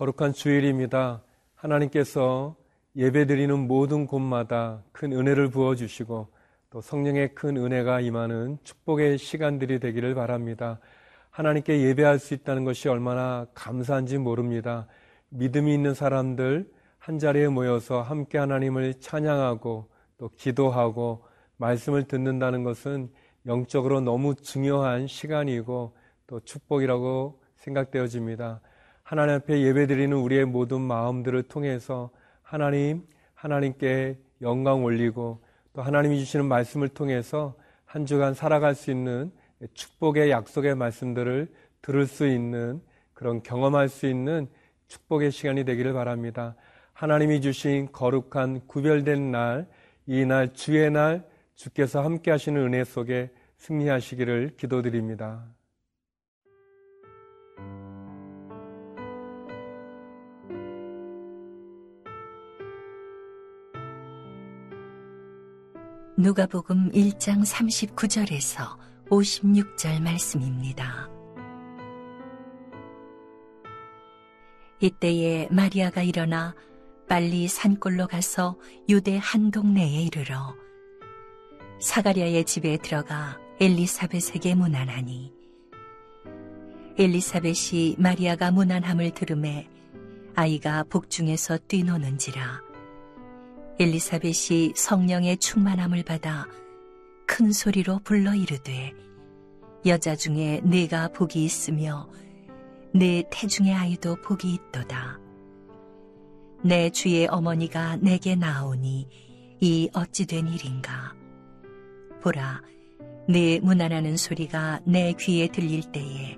거룩한 주일입니다. 하나님께서 예배드리는 모든 곳마다 큰 은혜를 부어 주시고 또 성령의 큰 은혜가 임하는 축복의 시간들이 되기를 바랍니다. 하나님께 예배할 수 있다는 것이 얼마나 감사한지 모릅니다. 믿음이 있는 사람들 한 자리에 모여서 함께 하나님을 찬양하고 또 기도하고 말씀을 듣는다는 것은 영적으로 너무 중요한 시간이고 또 축복이라고 생각되어집니다. 하나님 앞에 예배드리는 우리의 모든 마음들을 통해서 하나님, 하나님께 영광 올리고 또 하나님이 주시는 말씀을 통해서 한 주간 살아갈 수 있는 축복의 약속의 말씀들을 들을 수 있는 그런 경험할 수 있는 축복의 시간이 되기를 바랍니다. 하나님이 주신 거룩한 구별된 날, 이 날, 주의 날, 주께서 함께 하시는 은혜 속에 승리하시기를 기도드립니다. 누가복음 1장 39절에서 56절 말씀입니다. 이때에 마리아가 일어나 빨리 산골로 가서 유대 한 동네에 이르러 사가랴의 집에 들어가 엘리사벳에게 문안하니 엘리사벳이 마리아가 문안함을 들음에 아이가 복중에서 뛰노는지라 엘리사벳이 성령의 충만함을 받아 큰 소리로 불러 이르되 여자 중에 내가 복이 있으며 내 태중의 아이도 복이 있도다. 내 주의 어머니가 내게 나오니 이 어찌 된 일인가? 보라, 내 무난하는 소리가 내 귀에 들릴 때에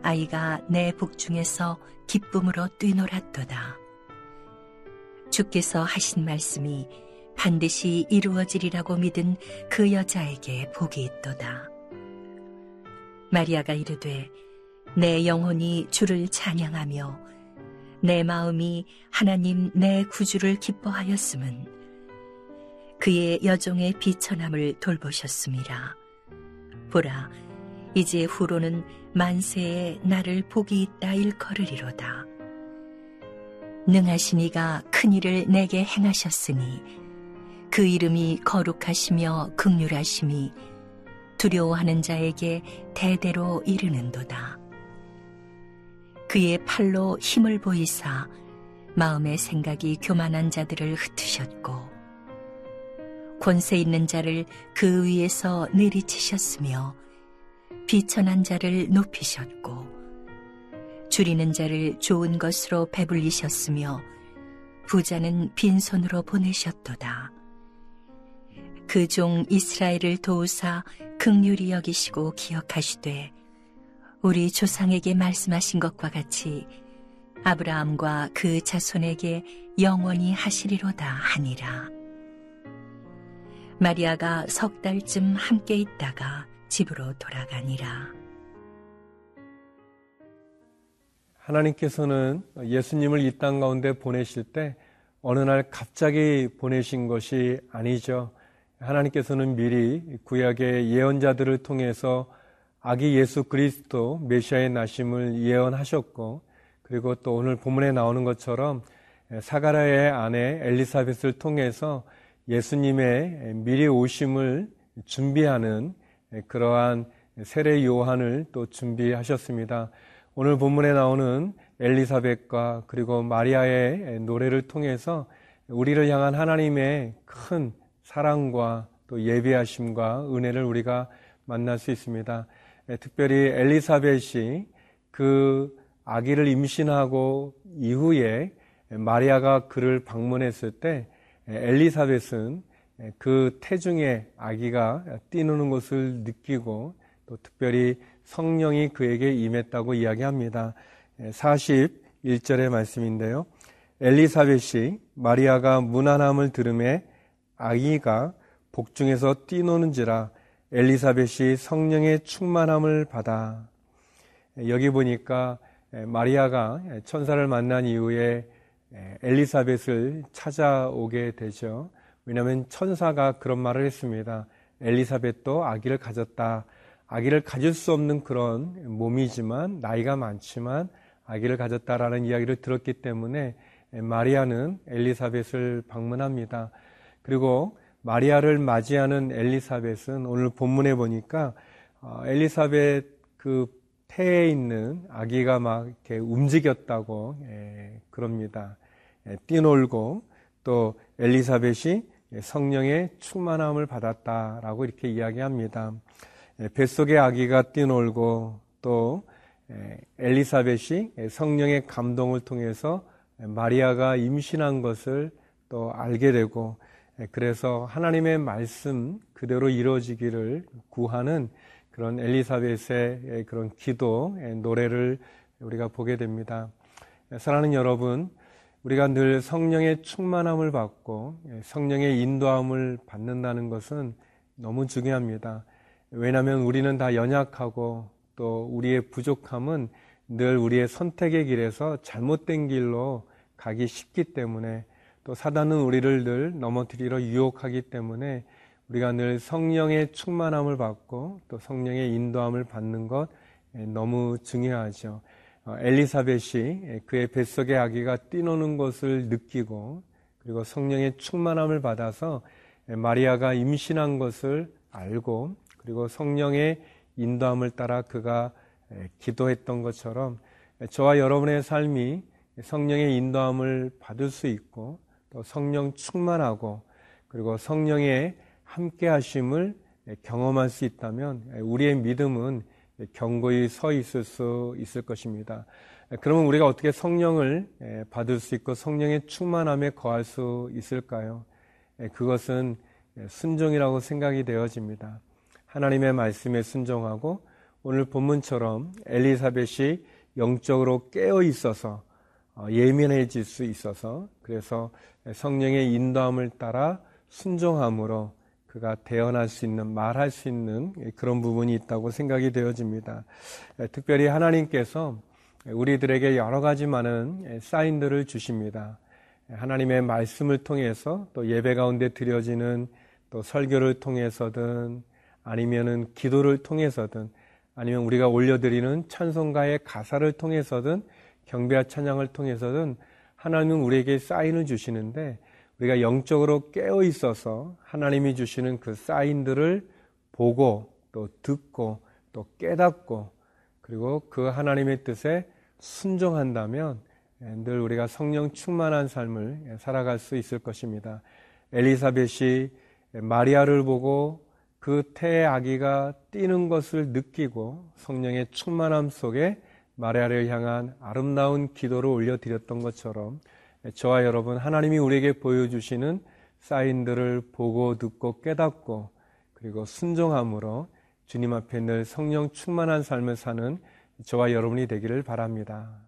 아이가 내 복중에서 기쁨으로 뛰놀았도다. 주께서 하신 말씀이 반드시 이루어지리라고 믿은 그 여자에게 복이 있도다. 마리아가 이르되 내 영혼이 주를 찬양하며 내 마음이 하나님 내 구주를 기뻐하였음은 그의 여종의 비천함을 돌보셨습니다. 보라, 이제 후로는 만세에 나를 복이 있다 일컬으리로다. 능하신 이가 큰 일을 내게 행하셨으니 그 이름이 거룩하시며 극률하심이 두려워하는 자에게 대대로 이르는도다. 그의 팔로 힘을 보이사 마음의 생각이 교만한 자들을 흩으셨고 권세 있는 자를 그 위에서 내리치셨으며 비천한 자를 높이셨고 줄이는 자를 좋은 것으로 배불리셨으며 부자는 빈손으로 보내셨도다. 그 종 이스라엘을 도우사 극률이 여기시고 기억하시되 우리 조상에게 말씀하신 것과 같이 아브라함과 그 자손에게 영원히 하시리로다 하니라. 마리아가 석 달쯤 함께 있다가 집으로 돌아가니라. 하나님께서는 예수님을 이 땅 가운데 보내실 때 어느 날 갑자기 보내신 것이 아니죠. 하나님께서는 미리 구약의 예언자들을 통해서 아기 예수 그리스도 메시아의 나심을 예언하셨고 그리고 또 오늘 본문에 나오는 것처럼 사가라의 아내 엘리사벳을 통해서 예수님의 미리 오심을 준비하는 그러한 세례 요한을 또 준비하셨습니다. 오늘 본문에 나오는 엘리사벳과 그리고 마리아의 노래를 통해서 우리를 향한 하나님의 큰 사랑과 또 예비하심과 은혜를 우리가 만날 수 있습니다. 예, 특별히 엘리사벳이 그 아기를 임신하고 이후에 마리아가 그를 방문했을 때 엘리사벳은 그 태중에 아기가 뛰노는 것을 느끼고 또 특별히 성령이 그에게 임했다고 이야기합니다. 41절의 말씀인데요. 엘리사벳이 마리아가 무난함을 들음에 아기가 복중에서 뛰노는지라 엘리사벳이 성령의 충만함을 받아 여기 보니까 마리아가 천사를 만난 이후에 엘리사벳을 찾아오게 되죠. 왜냐하면 천사가 그런 말을 했습니다. 엘리사벳도 아기를 가졌다. 아기를 가질 수 없는 그런 몸이지만 나이가 많지만 아기를 가졌다라는 이야기를 들었기 때문에 마리아는 엘리사벳을 방문합니다. 그리고 마리아를 맞이하는 엘리사벳은 오늘 본문에 보니까 어, 엘리사벳 그 태에 있는 아기가 막 이렇게 움직였다고 예, 그럽니다. 예, 뛰놀고 또 엘리사벳이 성령의 충만함을 받았다라고 이렇게 이야기합니다. 예, 뱃속의 아기가 뛰놀고 또 예, 엘리사벳이 성령의 감동을 통해서 마리아가 임신한 것을 또 알게 되고 예, 그래서 하나님의 말씀 그대로 이루어지기를 구하는 그런 엘리사벳의 그런 기도 노래를 우리가 보게 됩니다. 사랑하는 여러분, 우리가 늘 성령의 충만함을 받고 성령의 인도함을 받는다는 것은 너무 중요합니다. 왜냐하면 우리는 다 연약하고 또 우리의 부족함은 늘 우리의 선택의 길에서 잘못된 길로 가기 쉽기 때문에 또 사단은 우리를 늘 넘어뜨리러 유혹하기 때문에 우리가 늘 성령의 충만함을 받고 또 성령의 인도함을 받는 것 너무 중요하죠. 어, 엘리사벳이 그의 뱃속의 아기가 뛰노는 것을 느끼고 그리고 성령의 충만함을 받아서 마리아가 임신한 것을 알고 그리고 성령의 인도함을 따라 그가 기도했던 것처럼 저와 여러분의 삶이 성령의 인도함을 받을 수 있고 또 성령 충만하고 그리고 성령의 함께 하심을 경험할 수 있다면 우리의 믿음은 경고히 서 있을 수 있을 것입니다. 그러면 우리가 어떻게 성령을 받을 수 있고 성령의 충만함에 거할 수 있을까요? 그것은 순종이라고 생각이 되어집니다. 하나님의 말씀에 순종하고 오늘 본문처럼 엘리사벳이 영적으로 깨어 있어서 어, 예민해질 수 있어서 그래서 성령의 인도함을 따라 순종함으로 그가 대언할 수 있는 말할 수 있는 그런 부분이 있다고 생각이 되어집니다. 특별히 하나님께서 우리들에게 여러 가지 많은 사인들을 주십니다. 하나님의 말씀을 통해서 또 예배 가운데 드려지는 또 설교를 통해서든 아니면은 기도를 통해서든 아니면 우리가 올려드리는 찬송가의 가사를 통해서든 경배와 찬양을 통해서든 하나님은 우리에게 사인을 주시는데 우리가 영적으로 깨어 있어서 하나님이 주시는 그 사인들을 보고 또 듣고 또 깨닫고 그리고 그 하나님의 뜻에 순종한다면 늘 우리가 성령 충만한 삶을 살아갈 수 있을 것입니다. 엘리사벳이 마리아를 보고 그 태의 아기가 뛰는 것을 느끼고 성령의 충만함 속에 마리아를 향한 아름다운 기도를 올려드렸던 것처럼 저와 여러분 하나님이 우리에게 보여주시는 사인들을 보고 듣고 깨닫고 그리고 순종함으로 주님 앞에 늘 성령 충만한 삶을 사는 저와 여러분이 되기를 바랍니다.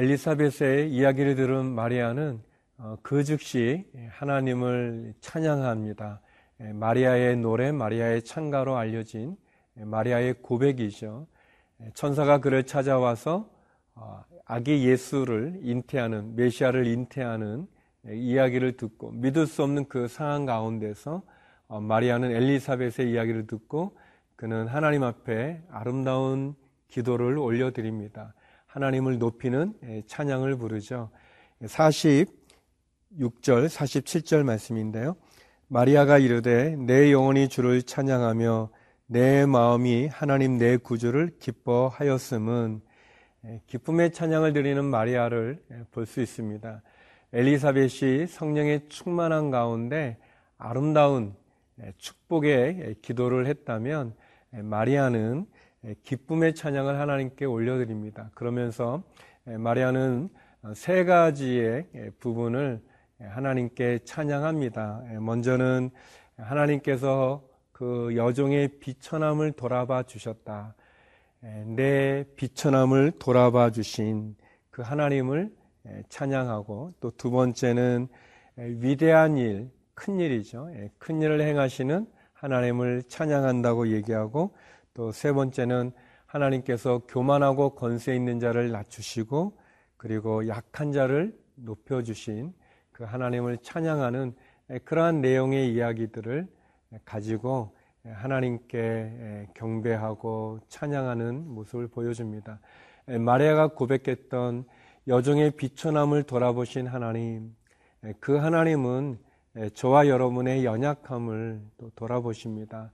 엘리사벳의 이야기를 들은 마리아는 어, 그 즉시 하나님을 찬양합니다. 마리아의 노래, 마리아의 찬가로 알려진 마리아의 고백이죠. 천사가 그를 찾아와서 어, 아기 예수를 잉태하는 메시아를 잉태하는 이야기를 듣고 믿을 수 없는 그 상황 가운데서 어, 마리아는 엘리사벳의 이야기를 듣고 그는 하나님 앞에 아름다운 기도를 올려드립니다. 하나님을 높이는 예, 찬양을 부르죠. 46절, 47절 말씀인데요. 마리아가 이르되 내 영혼이 주를 찬양하며 내 마음이 하나님 내 구주를 기뻐하였음은 예, 기쁨의 찬양을 드리는 마리아를 예, 볼수 있습니다. 엘리사벳이 성령의 충만한 가운데 아름다운 축복의 기도를 했다면 마리아는 예, 기쁨의 찬양을 하나님께 올려드립니다. 그러면서 예, 마리아는 세 가지의 예, 부분을 하나님께 찬양합니다. 먼저는 하나님께서 그 여종의 비천함을 돌아봐 주셨다. 내 비천함을 돌아봐 주신 그 하나님을 찬양하고 또 두 번째는 위대한 일, 큰 일이죠. 큰 일을 행하시는 하나님을 찬양한다고 얘기하고 또 세 번째는 하나님께서 교만하고 권세 있는 자를 낮추시고 그리고 약한 자를 높여주신 그 하나님을 찬양하는 그러한 내용의 이야기들을 가지고 하나님께 경배하고 찬양하는 모습을 보여줍니다. 마리아가 고백했던 여종의 비천함을 돌아보신 하나님, 그 하나님은 저와 여러분의 연약함을 또 돌아보십니다.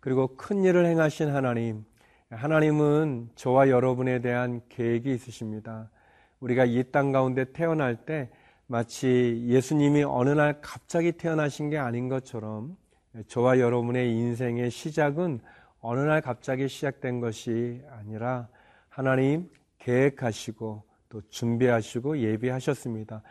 그리고 큰 일을 행하신 하나님, 하나님은 저와 여러분에 대한 계획이 있으십니다. 우리가 이 땅 가운데 태어날 때 마치 예수님이 어느 날 갑자기 태어나신 게 아닌 것처럼 저와 여러분의 인생의 시작은 어느 날 갑자기 시작된 것이 아니라 하나님 계획하시고 또 준비하시고 예비하셨습니다.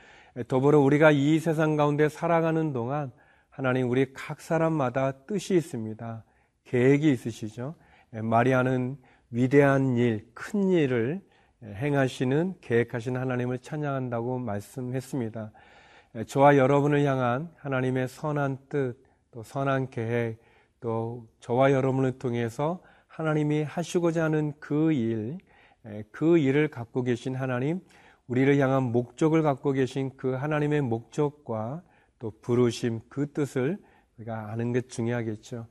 더불어 우리가 이 세상 가운데 살아가는 동안 하나님 우리 각 사람마다 뜻이 있습니다. 계획이 있으시죠. 마리아는 위대한 일, 큰 일을 행하시는 계획하신 하나님을 찬양한다고 말씀했습니다. 저와 여러분을 향한 하나님의 선한 뜻, 또 선한 계획, 또 저와 여러분을 통해서 하나님이 하시고자 하는 그 일, 그 일을 갖고 계신 하나님, 우리를 향한 목적을 갖고 계신 그 하나님의 목적과 또 부르심 그 뜻을 우리가 아는 게 중요하겠죠.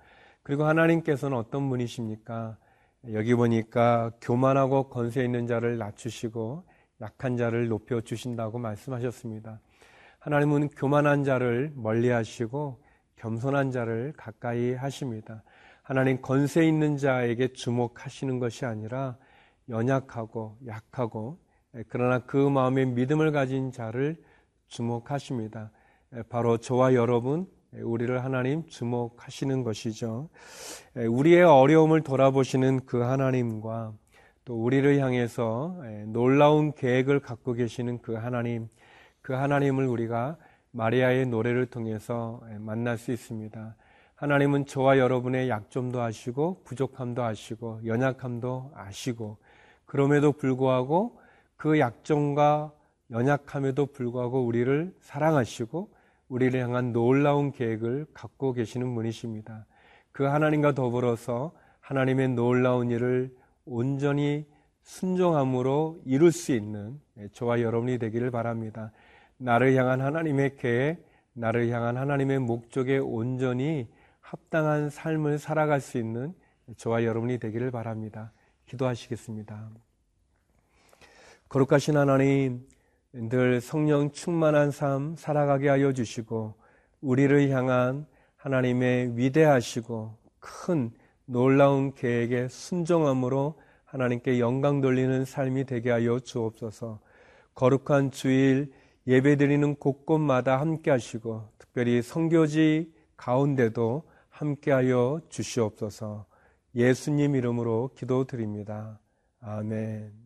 그리고 하나님께서는 어떤 분이십니까? 여기 보니까 교만하고 권세 있는 자를 낮추시고 약한 자를 높여 주신다고 말씀하셨습니다. 하나님은 교만한 자를 멀리 하시고 겸손한 자를 가까이 하십니다. 하나님 권세 있는 자에게 주목하시는 것이 아니라 연약하고 약하고 그러나 그 마음에 믿음을 가진 자를 주목하십니다. 바로 저와 여러분 우리를 하나님 주목하시는 것이죠. 우리의 어려움을 돌아보시는 그 하나님과 또 우리를 향해서 놀라운 계획을 갖고 계시는 그 하나님, 그 하나님을 우리가 마리아의 노래를 통해서 만날 수 있습니다. 하나님은 저와 여러분의 약점도 아시고 부족함도 아시고 연약함도 아시고 그럼에도 불구하고 그 약점과 연약함에도 불구하고 우리를 사랑하시고 우리를 향한 놀라운 계획을 갖고 계시는 분이십니다. 그 하나님과 더불어서 하나님의 놀라운 일을 온전히 순종함으로 이룰 수 있는 저와 여러분이 되기를 바랍니다. 나를 향한 하나님의 계획, 나를 향한 하나님의 목적에 온전히 합당한 삶을 살아갈 수 있는 저와 여러분이 되기를 바랍니다. 기도하시겠습니다. 거룩하신 하나님, 늘 성령 충만한 삶 살아가게 하여 주시고, 우리를 향한 하나님의 위대하시고 큰 놀라운 계획에 순종함으로 하나님께 영광 돌리는 삶이 되게 하여 주옵소서. 거룩한 주일 예배드리는 곳곳마다 함께 하시고 특별히 성교지 가운데도 함께 하여 주시옵소서. 예수님 이름으로 기도드립니다. 아멘.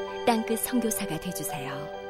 땅끝 성교사가 되주세요